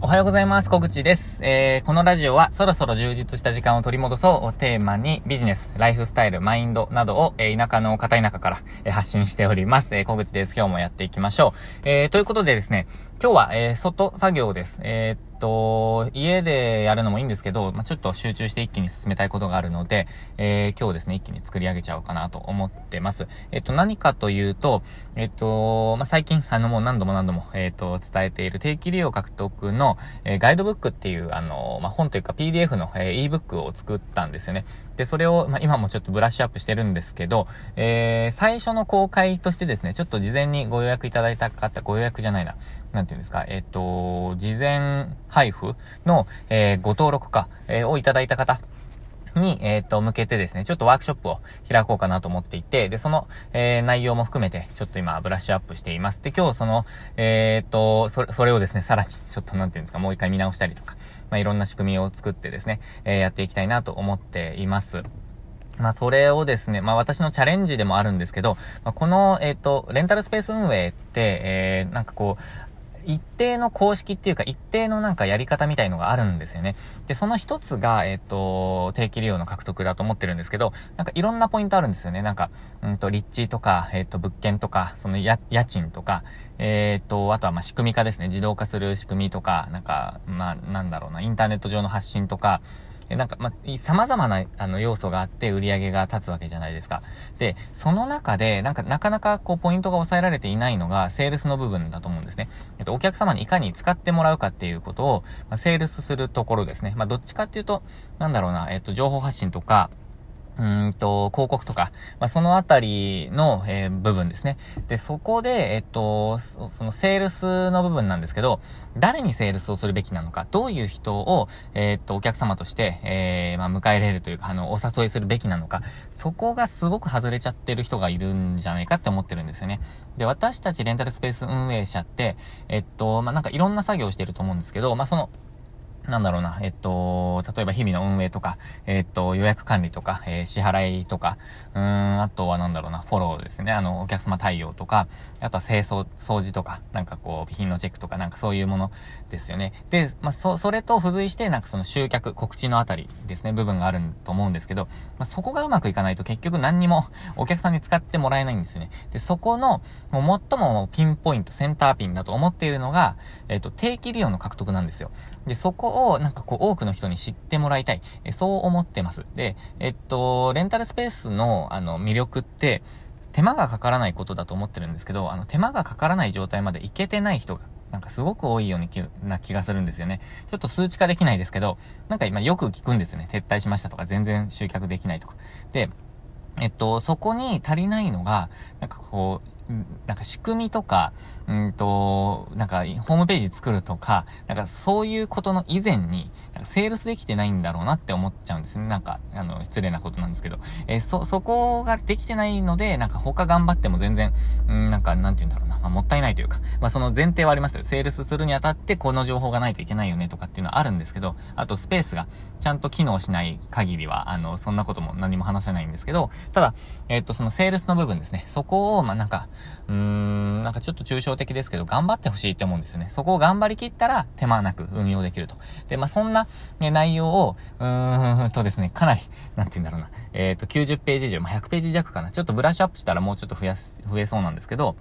おはようございます。小口です。えー、このラジオはそろそろ充実した時間を取り戻そうをテーマにビジネス、ライフスタイル、マインドなどを、えー、田舎の片田舎から、えー、発信しております。えー、小口です。今日もやっていきましょう。えー、ということでですね、今日は、えー、外作業です。えー、っと、家でやるのもいいんですけど、まあ、ちょっと集中して一気に進めたいことがあるので、えー、今日ですね、一気に作り上げちゃおうかなと思ってます。えっと、何かというと、えっと、まあ、最近、あの、もう何度も何度も、えっと、伝えている定期利用獲得の、え、ガイドブックっていう、あの、まあ、本というか PDF の、えー、ebook を作ったんですよね。で、それを、まあ、今もちょっとブラッシュアップしてるんですけど、えー、最初の公開としてですね、ちょっと事前にご予約いただいた方、ご予約じゃないな、なんていうんですか、えっ、と、事前配布の、えー、ご登録か、えー、をいただいた方、に、えっ、ー、と、向けてですね、ちょっとワークショップを開こうかなと思っていて、で、その、えー、内容も含めて、ちょっと今、ブラッシュアップしています。で、今日その、えっ、ー、と、それ、それをですね、さらに、ちょっとなんていうんですか、もう一回見直したりとか、まあ、いろんな仕組みを作ってですね、えー、やっていきたいなと思っています。まあ、それをですね、まあ、私のチャレンジでもあるんですけど、まあ、この、えっ、ー、と、レンタルスペース運営って、えー、なんかこう、一定の公式っていうか、一定のなんかやり方みたいのがあるんですよね。で、その一つが、えっ、と、定期利用の獲得だと思ってるんですけど、なんかいろんなポイントあるんですよね。なんか、うんと、立地とか、えっ、と、物件とか、そのや、家賃とか、えっ、と、あとはま、仕組み化ですね。自動化する仕組みとか、なんか、まあ、なんだろうな、インターネット上の発信とか、なんか、まあ、様々な、あの、要素があって売り上げが立つわけじゃないですか。で、その中で、なんか、なかなか、こう、ポイントが抑えられていないのが、セールスの部分だと思うんですね。えっと、お客様にいかに使ってもらうかっていうことを、まあ、セールスするところですね。まあ、どっちかっていうと、なんだろうな、えっと、情報発信とか、うんと、広告とか、まあ、そのあたりの、えー、部分ですね。で、そこで、えっと、そのセールスの部分なんですけど、誰にセールスをするべきなのか、どういう人を、えー、っと、お客様として、えー、まあ、迎え入れるというか、あの、お誘いするべきなのか、そこがすごく外れちゃってる人がいるんじゃないかって思ってるんですよね。で、私たちレンタルスペース運営者って、えっと、まあ、なんかいろんな作業をしてると思うんですけど、まあ、その、なんだろうな、えっと、例えば日々の運営とか、えっと、予約管理とか、えー、支払いとか、うん、あとはなんだろうな、フォローですね。あの、お客様対応とか、あとは清掃、掃除とか、なんかこう、備品のチェックとか、なんかそういうものですよね。で、まあ、そ、それと付随して、なんかその集客、告知のあたりですね、部分があると思うんですけど、まあ、そこがうまくいかないと結局何にもお客さんに使ってもらえないんですよね。で、そこの、もう最もピンポイント、センターピンだと思っているのが、えっと、定期利用の獲得なんですよ。で、そこを、なんかこう、多くの人に知ってもらいたい。えそう思ってます。で、えっと、レンタルスペースの、あの、魅力って、手間がかからないことだと思ってるんですけど、あの、手間がかからない状態までいけてない人が、なんかすごく多いようにな気がするんですよね。ちょっと数値化できないですけど、なんか今よく聞くんですよね。撤退しましたとか、全然集客できないとか。で、えっと、そこに足りないのが、なんかこう、なんか仕組みとか、うんと、なんかホームページ作るとか、なんかそういうことの以前に、セールスできてないんだろうなって思っちゃうんですね。なんか、あの、失礼なことなんですけど。えー、そ、そこができてないので、なんか他頑張っても全然、うん、なんか、なんて言うんだろうな。まあ、もったいないというか、まあ、その前提はありますよ。セールスするにあたってこの情報がないといけないよねとかっていうのはあるんですけど、あとスペースがちゃんと機能しない限りは、あの、そんなことも何も話せないんですけど、ただ、えっ、と、そのセールスの部分ですね。そこを、ま、なんか、うーん、なんかちょっと抽象的ですけど、頑張ってほしいって思うんですね。そこを頑張りきったら手間なく運用できると。で、まあ、そんな、ね、内容を、うーんとですね、かなり、なんて言うんだろうな。えっ、ー、と、90ページ以上、まあ、100ページ弱かな。ちょっとブラッシュアップしたらもうちょっと増やす、増えそうなんですけど、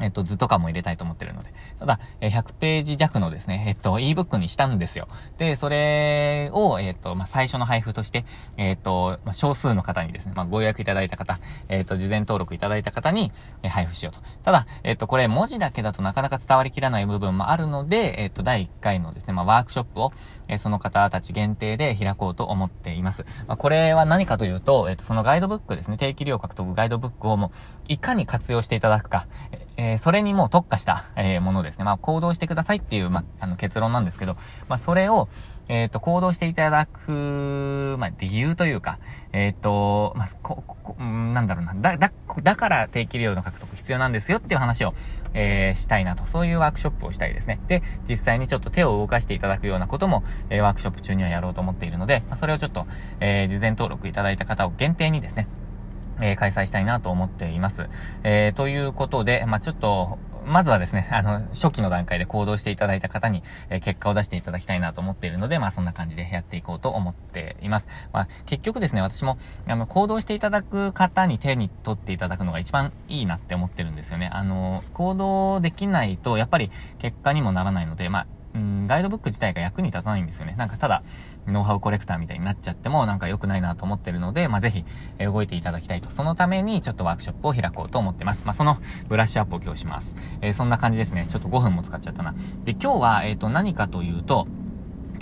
えっと、図とかも入れたいと思ってるので。ただ、え100ページ弱のですね、えっと、ebook にしたんですよ。で、それを、えっと、まあ、最初の配布として、えっと、まあ、少数の方にですね、まあ、ご予約いただいた方、えっと、事前登録いただいた方に、え配布しようと。ただ、えっと、これ文字だけだとなかなか伝わりきらない部分もあるので、えっと、第1回のですね、まあ、ワークショップを、えその方たち限定で開こうと思っています。まあ、これは何かというと、えっと、そのガイドブックですね、定期利用獲得ガイドブックをもう、いかに活用していただくか、えー、それにも特化した、えー、ものですね。まあ、行動してくださいっていう、まあ、あの、結論なんですけど、まあ、それを、えっ、ー、と、行動していただく、まあ、理由というか、えっ、と、まあ、こ、こ、なんだろうな、だ、だ、だから定期利用の獲得必要なんですよっていう話を、えー、したいなと、そういうワークショップをしたいですね。で、実際にちょっと手を動かしていただくようなことも、えー、ワークショップ中にはやろうと思っているので、まあ、それをちょっと、えー、事前登録いただいた方を限定にですね、え、開催したいなと思っています。えー、ということで、まあ、ちょっと、まずはですね、あの、初期の段階で行動していただいた方に、えー、結果を出していただきたいなと思っているので、まあそんな感じでやっていこうと思っています。まあ結局ですね、私も、あの、行動していただく方に手に取っていただくのが一番いいなって思ってるんですよね。あの、行動できないと、やっぱり結果にもならないので、まあ、ガイドブック自体が役に立たないんですよね。なんかただ、ノウハウコレクターみたいになっちゃってもなんか良くないなと思ってるので、まあ、ぜひ、え動いていただきたいと。そのためにちょっとワークショップを開こうと思ってます。まあ、そのブラッシュアップを今日します。えー、そんな感じですね。ちょっと5分も使っちゃったな。で、今日は、えっ、ー、と、何かというと、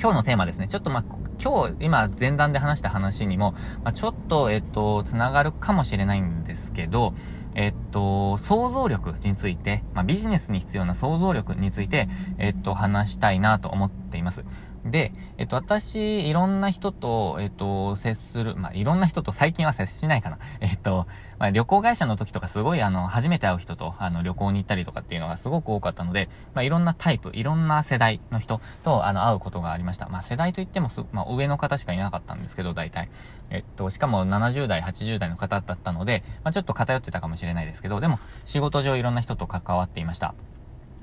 今日のテーマですね。ちょっとまあ、今日、今、前段で話した話にも、まあ、ちょっと、えっと、つながるかもしれないんですけど、えっと、想像力について、まあ、ビジネスに必要な想像力について、えっと、話したいなと思っています。で、えっと、私、いろんな人と、えっと、接する、まあ、いろんな人と最近は接しないかな。えっと、まあ、旅行会社の時とかすごい、あの、初めて会う人と、あの、旅行に行ったりとかっていうのがすごく多かったので、まあ、いろんなタイプ、いろんな世代の人と、あの、会うことがありました。まあ、世代といってもまあ、上の方しかいなかったんですけど、大体。えっと、しかも70代、80代の方だったので、まあ、ちょっと偏ってたかもしれないですけど、でも、仕事上いろんな人と関わっていました。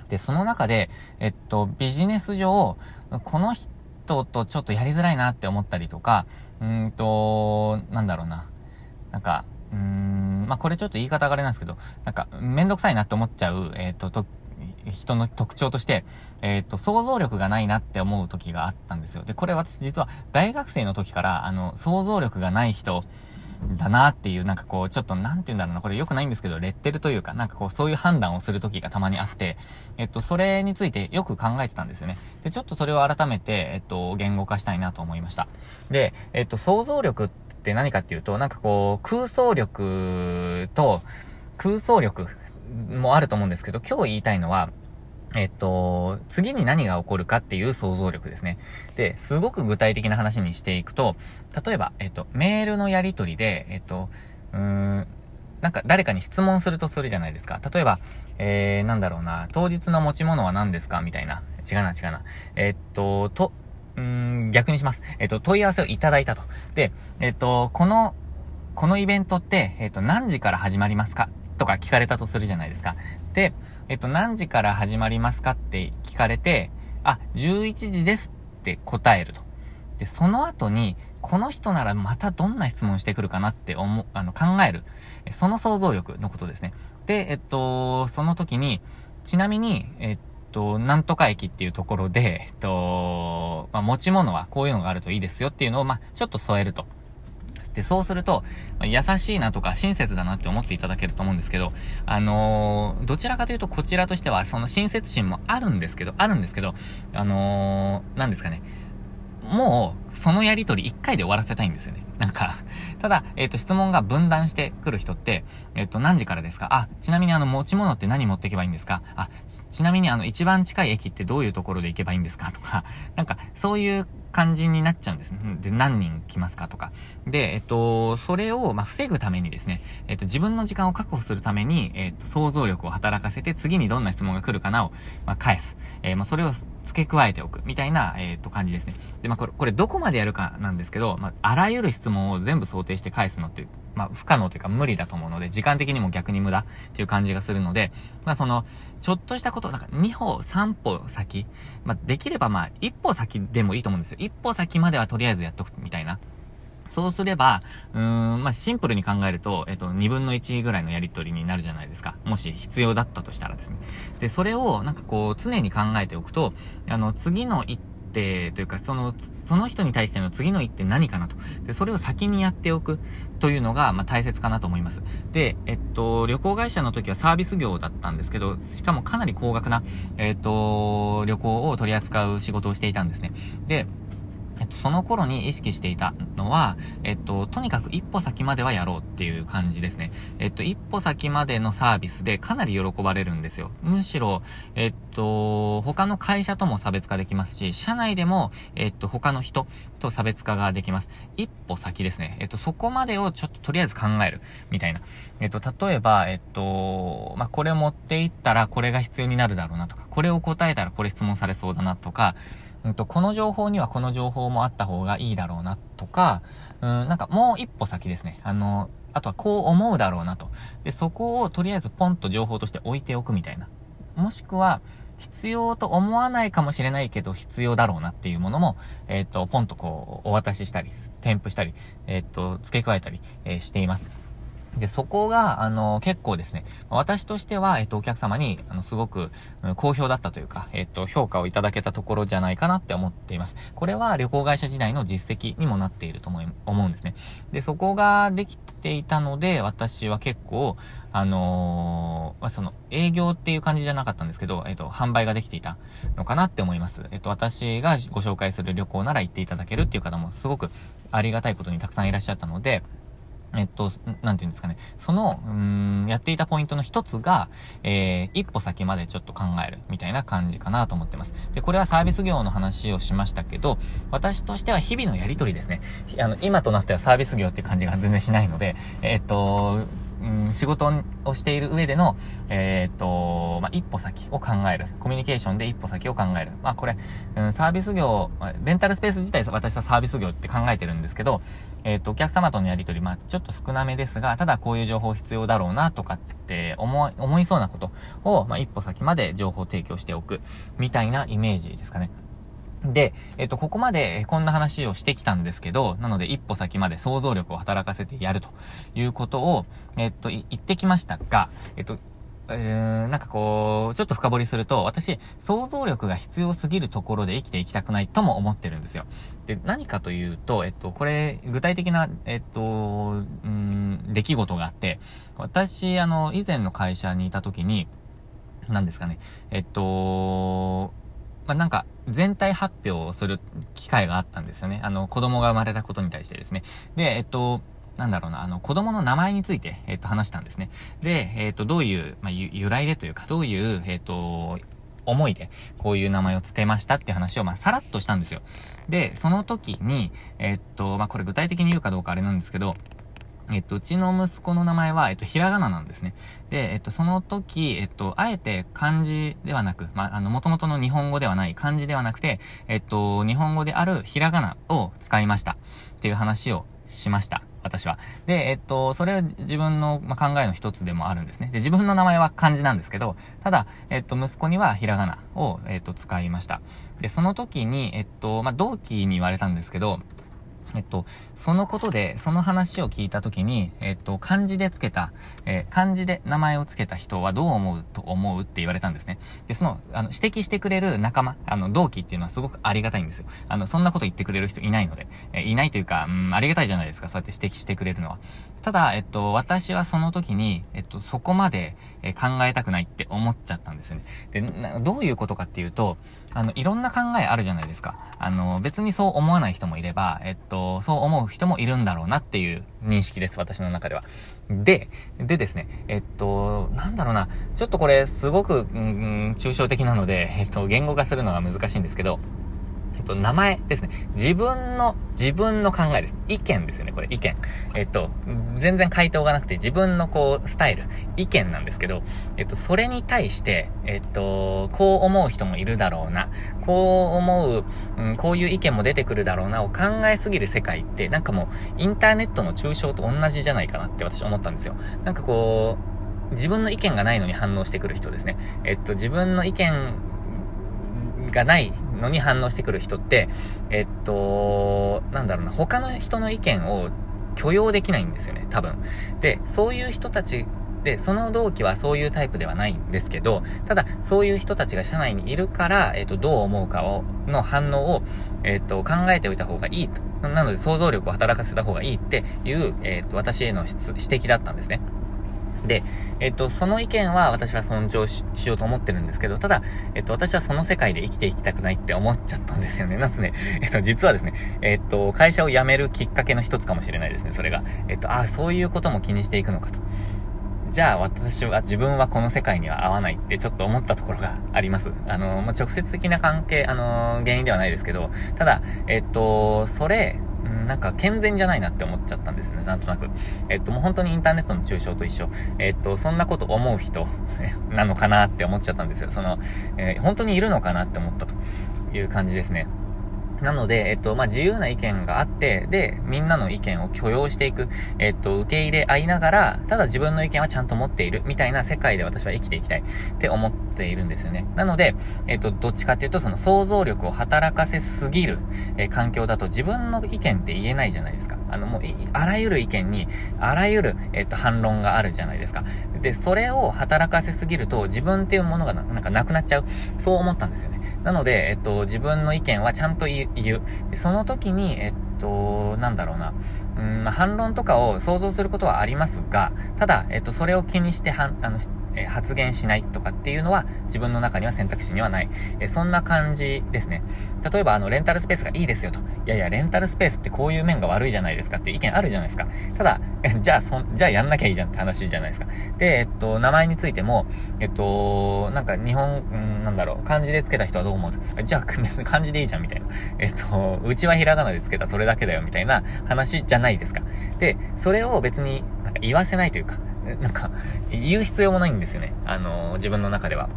で、その中で、えっと、ビジネス上、この人とちょっとやりづらいなって思ったりとか、うんと、なんだろうな。なんか、うーん、まあ、これちょっと言い方があれなんですけど、なんか、めんどくさいなって思っちゃう、えっ、と、と、人の特徴として、えっ、と、想像力がないなって思う時があったんですよ。で、これ私実は大学生の時から、あの、想像力がない人、だなっていう、なんかこう、ちょっとなんて言うんだろうな、これ良くないんですけど、レッテルというか、なんかこう、そういう判断をする時がたまにあって、えっと、それについてよく考えてたんですよね。で、ちょっとそれを改めて、えっと、言語化したいなと思いました。で、えっと、想像力って何かっていうと、なんかこう、空想力と、空想力もあると思うんですけど、今日言いたいのは、えっと、次に何が起こるかっていう想像力ですね。で、すごく具体的な話にしていくと、例えば、えっと、メールのやり取りで、えっと、うーん、なんか誰かに質問するとするじゃないですか。例えば、えー、なんだろうな、当日の持ち物は何ですか？みたいな。違うな、違うな。えっと、と、うーん、逆にします。えっと、問い合わせをいただいたと。で、えっと、この、このイベントって、えっと、何時から始まりますか？とか聞かれたとするじゃないですか。で、えっと、何時から始まりますかって聞かれて、あ、11時ですって答えると。で、その後に、この人ならまたどんな質問してくるかなって思う、あの、考える。その想像力のことですね。で、えっと、その時に、ちなみに、えっと、なんとか駅っていうところで、えっと、まあ、持ち物はこういうのがあるといいですよっていうのを、まあ、ちょっと添えると。で、そうすると、優しいなとか親切だなって思っていただけると思うんですけど、あのー、どちらかというとこちらとしては、その親切心もあるんですけど、あるんですけど、あのー、なんですかね。もう、そのやりとり一回で終わらせたいんですよね。なんか、ただ、えっ、ー、と、質問が分断してくる人って、えっ、ー、と、何時からですか？あ、ちなみにあの、持ち物って何持っていけばいいんですか？あち、ちなみにあの、一番近い駅ってどういうところで行けばいいんですか？とか、なんか、そういう感じになっちゃうんですね。で、何人来ますかとか。で、えっと、それを、ま、防ぐためにですね、えっと、自分の時間を確保するために、えっと、想像力を働かせて、次にどんな質問が来るかなを、ま、返す。えー、ま、それを付け加えておく。みたいな、えっと、感じですね。で、まあ、これ、これどこまでやるかなんですけど、まあ、あらゆる質問を全部想定して返すのって、まあ、不可能というか無理だと思うので、時間的にも逆に無駄っていう感じがするので、まあ、その、ちょっとしたこと、なんか2歩、3歩先、まあ、できればまあ、1歩先でもいいと思うんですよ。1歩先まではとりあえずやっとくみたいな。そうすれば、うーん、まあ、シンプルに考えると、えっと、2分の1ぐらいのやり取りになるじゃないですか。もし必要だったとしたらですね。で、それを、なんかこう、常に考えておくと、あの、次の一手というか、その、その人に対しての次の一手何かなと。で、それを先にやっておくというのが、まあ、大切かなと思います。で、えっと、旅行会社の時はサービス業だったんですけど、しかもかなり高額な、えっと、旅行を取り扱う仕事をしていたんですね。で、えっと、その頃に意識していたのは、えっと、とにかく一歩先まではやろうっていう感じですね。えっと、一歩先までのサービスでかなり喜ばれるんですよ。むしろ、えっと、他の会社とも差別化できますし、社内でも、えっと、他の人と差別化ができます。一歩先ですね。えっと、そこまでをちょっととりあえず考える。みたいな。えっと、例えば、えっと、まあ、これ持っていったらこれが必要になるだろうなとか、これを答えたらこれ質問されそうだなとか、うんと、この情報にはこの情報もあった方がいいだろうなとか、うん、なんかもう一歩先ですね。あの、あとはこう思うだろうなと。で、そこをとりあえずポンと情報として置いておくみたいな。もしくは、必要と思わないかもしれないけど、必要だろうなっていうものも、えっ、と、ポンとこう、お渡ししたり、添付したり、えっ、と、付け加えたり、えー、しています。で、そこが、あの、結構ですね、私としては、えっと、お客様に、あの、すごく、好評だったというか、えっと、評価をいただけたところじゃないかなって思っています。これは旅行会社時代の実績にもなっていると思い、思うんですね。で、そこができていたので、私は結構、あのー、ま、その、営業っていう感じじゃなかったんですけど、えっと、販売ができていたのかなって思います。えっと、私がご紹介する旅行なら行っていただけるっていう方も、すごくありがたいことにたくさんいらっしゃったので、えっと、なんていうんですかね。その、うん、やっていたポイントの一つが、えー、一歩先までちょっと考えるみたいな感じかなと思ってます。で、これはサービス業の話をしましたけど、私としては日々のやりとりですね。あの、今となってはサービス業っていう感じが全然しないので、えっと、うん、仕事をしている上での、えっ、と、まあ、一歩先を考える。コミュニケーションで一歩先を考える。まあ、これ、うん、サービス業、レンタルスペース自体私はサービス業って考えてるんですけど、えっ、と、お客様とのやりとり、まあ、ちょっと少なめですが、ただこういう情報必要だろうなとかって思い、思いそうなことを、まあ、一歩先まで情報提供しておく、みたいなイメージですかね。で、えっと、ここまでこんな話をしてきたんですけど、なので一歩先まで想像力を働かせてやるということを、えっと、言ってきましたが、えっと、えー、なんかこう、ちょっと深掘りすると、私、想像力が必要すぎるところで生きていきたくないとも思ってるんですよ。で、何かというと、えっと、これ、具体的な、えっと、うん、出来事があって、私、あの、以前の会社にいた時に、何ですかね、えっと、まあ、なんか、全体発表をする機会があったんですよね。あの、子供が生まれたことに対してですね。で、えっと、なんだろうな、あの、子供の名前について、えっと、話したんですね。で、えっと、どういう、まあ、由来でというか、どういう、えっと、思いで、こういう名前を付けましたって話を、まあ、さらっとしたんですよ。で、その時に、えっと、まあ、これ具体的に言うかどうかあれなんですけど、えっと、うちの息子の名前は、えっと、ひらがななんですね。で、えっと、その時、えっと、あえて漢字ではなく、まあ、あの、元々の日本語ではない漢字ではなくて、えっと、日本語であるひらがなを使いました。っていう話をしました。私は。で、えっと、それは自分の、ま考えの一つでもあるんですね。で、自分の名前は漢字なんですけど、ただ、えっと、息子にはひらがなを、えっと、使いました。で、その時に、えっと、まあ、同期に言われたんですけど、えっと、そのことで、その話を聞いたときに、えっと、漢字でつけた、えー、漢字で名前をつけた人はどう思うと思うって言われたんですね。で、その、あの、指摘してくれる仲間、あの、同期っていうのはすごくありがたいんですよ。あの、そんなこと言ってくれる人いないので、えー、いないというか、うん、ありがたいじゃないですか、そうやって指摘してくれるのは。ただ、えっと、私はその時に、えっと、そこまで、え、考えたくないって思っちゃったんですね。で、どういうことかっていうと、あの、いろんな考えあるじゃないですか。あの、別にそう思わない人もいれば、えっと、そう思う人もいるんだろうなっていう認識です、私の中では。で、でですね、えっと、なんだろうな、ちょっとこれすごく、うん、抽象的なので、えっと、言語化するのが難しいんですけど、っと、名前ですね。自分の、自分の考えです。意見ですよね、これ、意見。えっと、全然回答がなくて、自分のこう、スタイル、意見なんですけど、えっと、それに対して、えっと、こう思う人もいるだろうな、こう思う、うん、こういう意見も出てくるだろうなを考えすぎる世界って、なんかもう、インターネットの抽象と同じじゃないかなって私思ったんですよ。なんかこう、自分の意見がないのに反応してくる人ですね。えっと、自分の意見がないのに反応してくる人って、えっと、なんだろうな、他の人の意見を許容できないんですよね、多分。で、そういう人たちで、その同期はそういうタイプではないんですけど、ただ、そういう人たちが社内にいるから、えっ、と、どう思うかを、の反応を、えっ、と、考えておいた方がいいと。なので、想像力を働かせた方がいいっていう、えっ、と、私への指摘だったんですね。で、えっと、その意見は私は尊重しようと思ってるんですけど、ただ、えっと、私はその世界で生きていきたくないって思っちゃったんですよね。なので、えっと、実はですね、えっと、会社を辞めるきっかけの一つかもしれないですね、それが。えっと、ああ、そういうことも気にしていくのかと。じゃあ私は、自分はこの世界には合わないってちょっと思ったところがあります。あの、まあ、直接的な関係、あの、原因ではないですけど、ただ、えっと、それ、なんか健全じゃないなって思っちゃったんですね、なんとなく。えっと、もう本当にインターネットの抽象と一緒。えっと、そんなこと思う人 なのかなって思っちゃったんですよ。その、えー、本当にいるのかなって思ったという感じですね。なので、えっと、まあ、自由な意見があって、で、みんなの意見を許容していく、えっと、受け入れ合いながら、ただ自分の意見はちゃんと持っている、みたいな世界で私は生きていきたいって思っているんですよね。なので、えっと、どっちかっていうと、その想像力を働かせすぎる、え、環境だと自分の意見って言えないじゃないですか。あの、もう、あらゆる意見に、あらゆる、えっと、反論があるじゃないですか。で、それを働かせすぎると、自分っていうものがなんかなくなっちゃう。そう思ったんですよね。なので、えっと、自分の意見はちゃんと言う。その時に、えっと、なんだろうな。うん、反論とかを想像することはありますが、ただ、えっと、それを気にして、はん、あの、え発言しないとかっていうのは自分の中には選択肢にはない。えそんな感じですね。例えばあのレンタルスペースがいいですよと。いやいや、レンタルスペースってこういう面が悪いじゃないですかっていう意見あるじゃないですか。ただ、じゃあそん、じゃあやんなきゃいいじゃんって話じゃないですか。で、えっと、名前についても、えっと、なんか日本、んなんだろう、漢字で付けた人はどう思うと。じゃあ別に漢字でいいじゃんみたいな。えっと、うちはひらがなで付けたそれだけだよみたいな話じゃないですか。で、それを別になんか言わせないというか、なんか、言う必要もないんですよね。あの、自分の中では。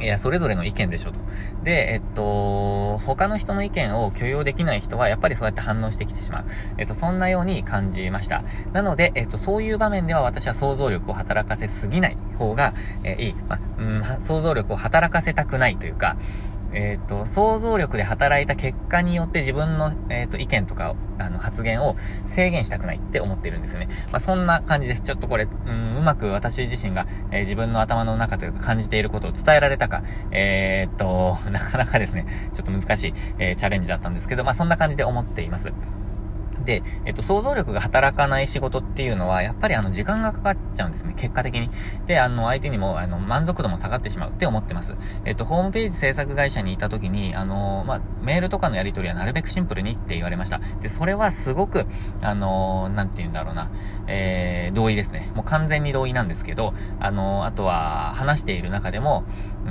いや、それぞれの意見でしょと。で、えっと、他の人の意見を許容できない人は、やっぱりそうやって反応してきてしまう。えっと、そんなように感じました。なので、えっと、そういう場面では私は想像力を働かせすぎない方が、え、いい。まうん、想像力を働かせたくないというか、えっ、ー、と、想像力で働いた結果によって自分の、えっ、ー、と、意見とか、あの、発言を制限したくないって思ってるんですよね。まあ、そんな感じです。ちょっとこれ、うん、うまく私自身が、えー、自分の頭の中というか感じていることを伝えられたか、えっと、なかなかですね、ちょっと難しい、えチャレンジだったんですけど、まあ、そんな感じで思っています。で、えっと、想像力が働かない仕事っていうのは、やっぱりあの、時間がかかっちゃうんですね、結果的に。で、あの、相手にも、あの、満足度も下がってしまうって思ってます。えっと、ホームページ制作会社にいた時に、あの、まあ、メールとかのやり取りはなるべくシンプルにって言われました。で、それはすごく、あの、なんて言うんだろうな、えー、同意ですね。もう完全に同意なんですけど、あの、あとは、話している中でも、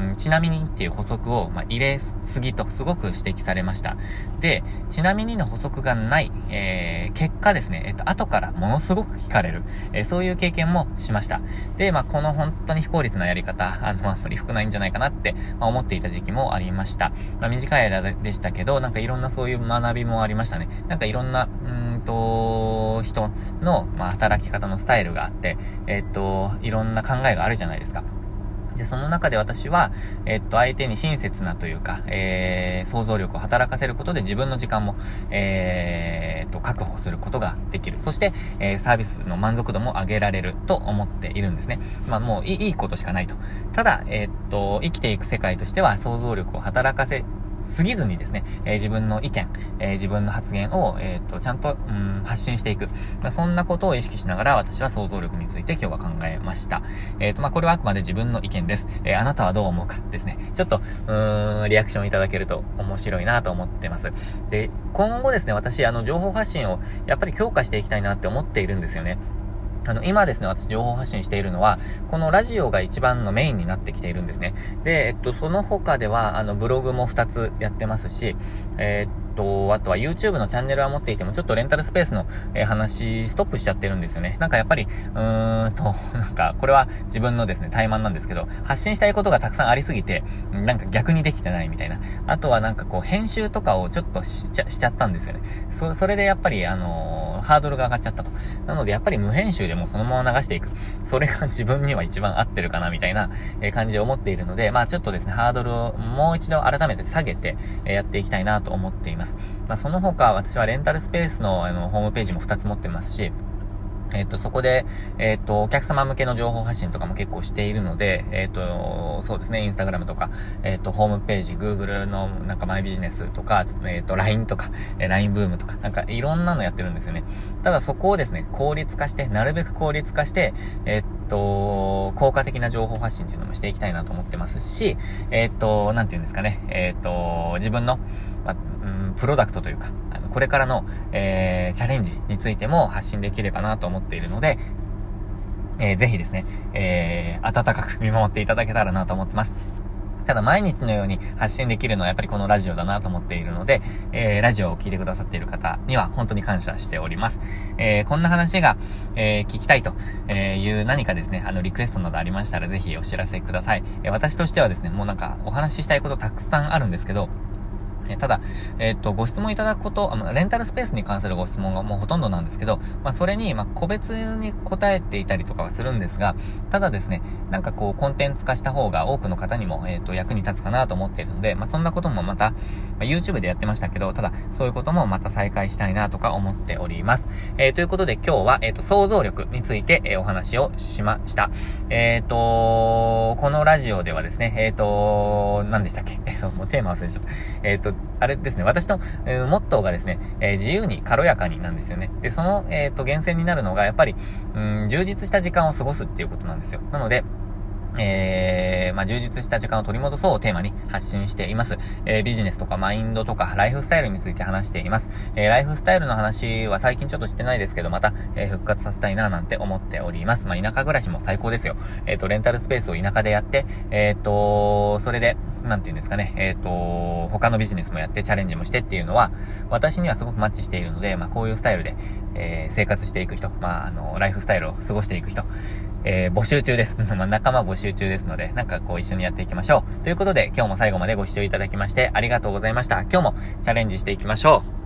うん、ちなみにっていう補足を、まあ、入れすぎとすごく指摘されました。で、ちなみにの補足がない、えー、結果ですね、えっと、後からものすごく聞かれる、えー、そういう経験もしました。で、まあ、この本当に非効率なやり方、あの、あまり良くないんじゃないかなって、まあ、思っていた時期もありました。まあ、短い間でしたけど、なんかいろんなそういう学びもありましたね。なんかいろんな、うんと、人の、まあ、働き方のスタイルがあって、えっと、いろんな考えがあるじゃないですか。で、その中で私は、えっと、相手に親切なというか、えー、想像力を働かせることで自分の時間も、えー、と、確保することができる。そして、えー、サービスの満足度も上げられると思っているんですね。まあ、もういい、いいことしかないと。ただ、えー、っと、生きていく世界としては想像力を働かせ過ぎずにですね、えー、自分の意見、えー、自分の発言を、えっ、と、ちゃんと、うん、発信していく。まあ、そんなことを意識しながら私は想像力について今日は考えました。えっ、と、まあ、これはあくまで自分の意見です。えあなたはどう思うかですね。ちょっと、うーん、リアクションいただけると面白いなと思ってます。で、今後ですね、私、あの、情報発信をやっぱり強化していきたいなって思っているんですよね。あの、今ですね、私情報発信しているのは、このラジオが一番のメインになってきているんですね。で、えっと、その他では、あの、ブログも2つやってますし、えー、っと、あとは YouTube のチャンネルは持っていても、ちょっとレンタルスペースの、えー、話、ストップしちゃってるんですよね。なんかやっぱり、うーんと、なんか、これは自分のですね、怠慢なんですけど、発信したいことがたくさんありすぎて、なんか逆にできてないみたいな。あとはなんかこう、編集とかをちょっとしちゃ、しちゃったんですよね。そ、それでやっぱり、あのー、ハードルが上がっちゃったと。なので、やっぱり無編集でもそのまま流していく。それが自分には一番合ってるかな、みたいな、え感じで思っているので、まあちょっとですね、ハードルをもう一度改めて下げて、えやっていきたいなと思っています。まあその他、私はレンタルスペースのあの、ホームページも2つ持ってますし、えっ、と、そこで、えっ、と、お客様向けの情報発信とかも結構しているので、えっ、と、そうですね、インスタグラムとか、えっ、と、ホームページ、Google のなんかマイビジネスとか、えっ、と、LINE とか、え LINE ブームとか、なんかいろんなのやってるんですよね。ただそこをですね、効率化して、なるべく効率化して、えっ、と、効果的な情報発信っていうのもしていきたいなと思ってますし、えっ、と、なんて言うんですかね、えっ、と、自分の、まうん、プロダクトというか、あの、これからの、えー、チャレンジについても発信できればなと思っているので、えー、ぜひですね、えー、温かく見守っていただけたらなと思ってます。ただ毎日のように発信できるのはやっぱりこのラジオだなと思っているので、えー、ラジオを聴いてくださっている方には本当に感謝しております。えー、こんな話が、えー、聞きたいという何かですね、あの、リクエストなどありましたらぜひお知らせください。え、私としてはですね、もうなんかお話ししたいことたくさんあるんですけど、えただ、えっ、と、ご質問いただくこと、あレンタルスペースに関するご質問がもうほとんどなんですけど、まあ、それに、まあ個別に答えていたりとかはするんですが、ただですね、なんかこう、コンテンツ化した方が多くの方にも、えっ、と、役に立つかなと思っているので、まあ、そんなこともまた、まあ、YouTube でやってましたけど、ただ、そういうこともまた再開したいなとか思っております。えー、ということで今日は、えっ、と、想像力について、えお話をしました。えっ、と、このラジオではですね、えっ、と、何でしたっけ？えそう、もうテーマ忘れちゃった。えっ、と、あれですね、私の、えー、モットーがですね、えー、自由に軽やかになんですよね。で、その、えっ、ー、と、源泉になるのが、やっぱり、うん、充実した時間を過ごすっていうことなんですよ。なので、えー、まあ、充実した時間を取り戻そうをテーマに発信しています。えー、ビジネスとかマインドとかライフスタイルについて話しています。えー、ライフスタイルの話は最近ちょっとしてないですけど、また、え復活させたいななんて思っております。まあ、田舎暮らしも最高ですよ。えっ、と、レンタルスペースを田舎でやって、えっ、と、それで、なんて言うんですかね、えっ、と、他のビジネスもやってチャレンジもしてっていうのは、私にはすごくマッチしているので、まあ、こういうスタイルで、え生活していく人、まあ、あの、ライフスタイルを過ごしていく人、えー、募集中です。ま仲間募集中ですので、なんかこう一緒にやっていきましょう。ということで、今日も最後までご視聴いただきましてありがとうございました。今日もチャレンジしていきましょう。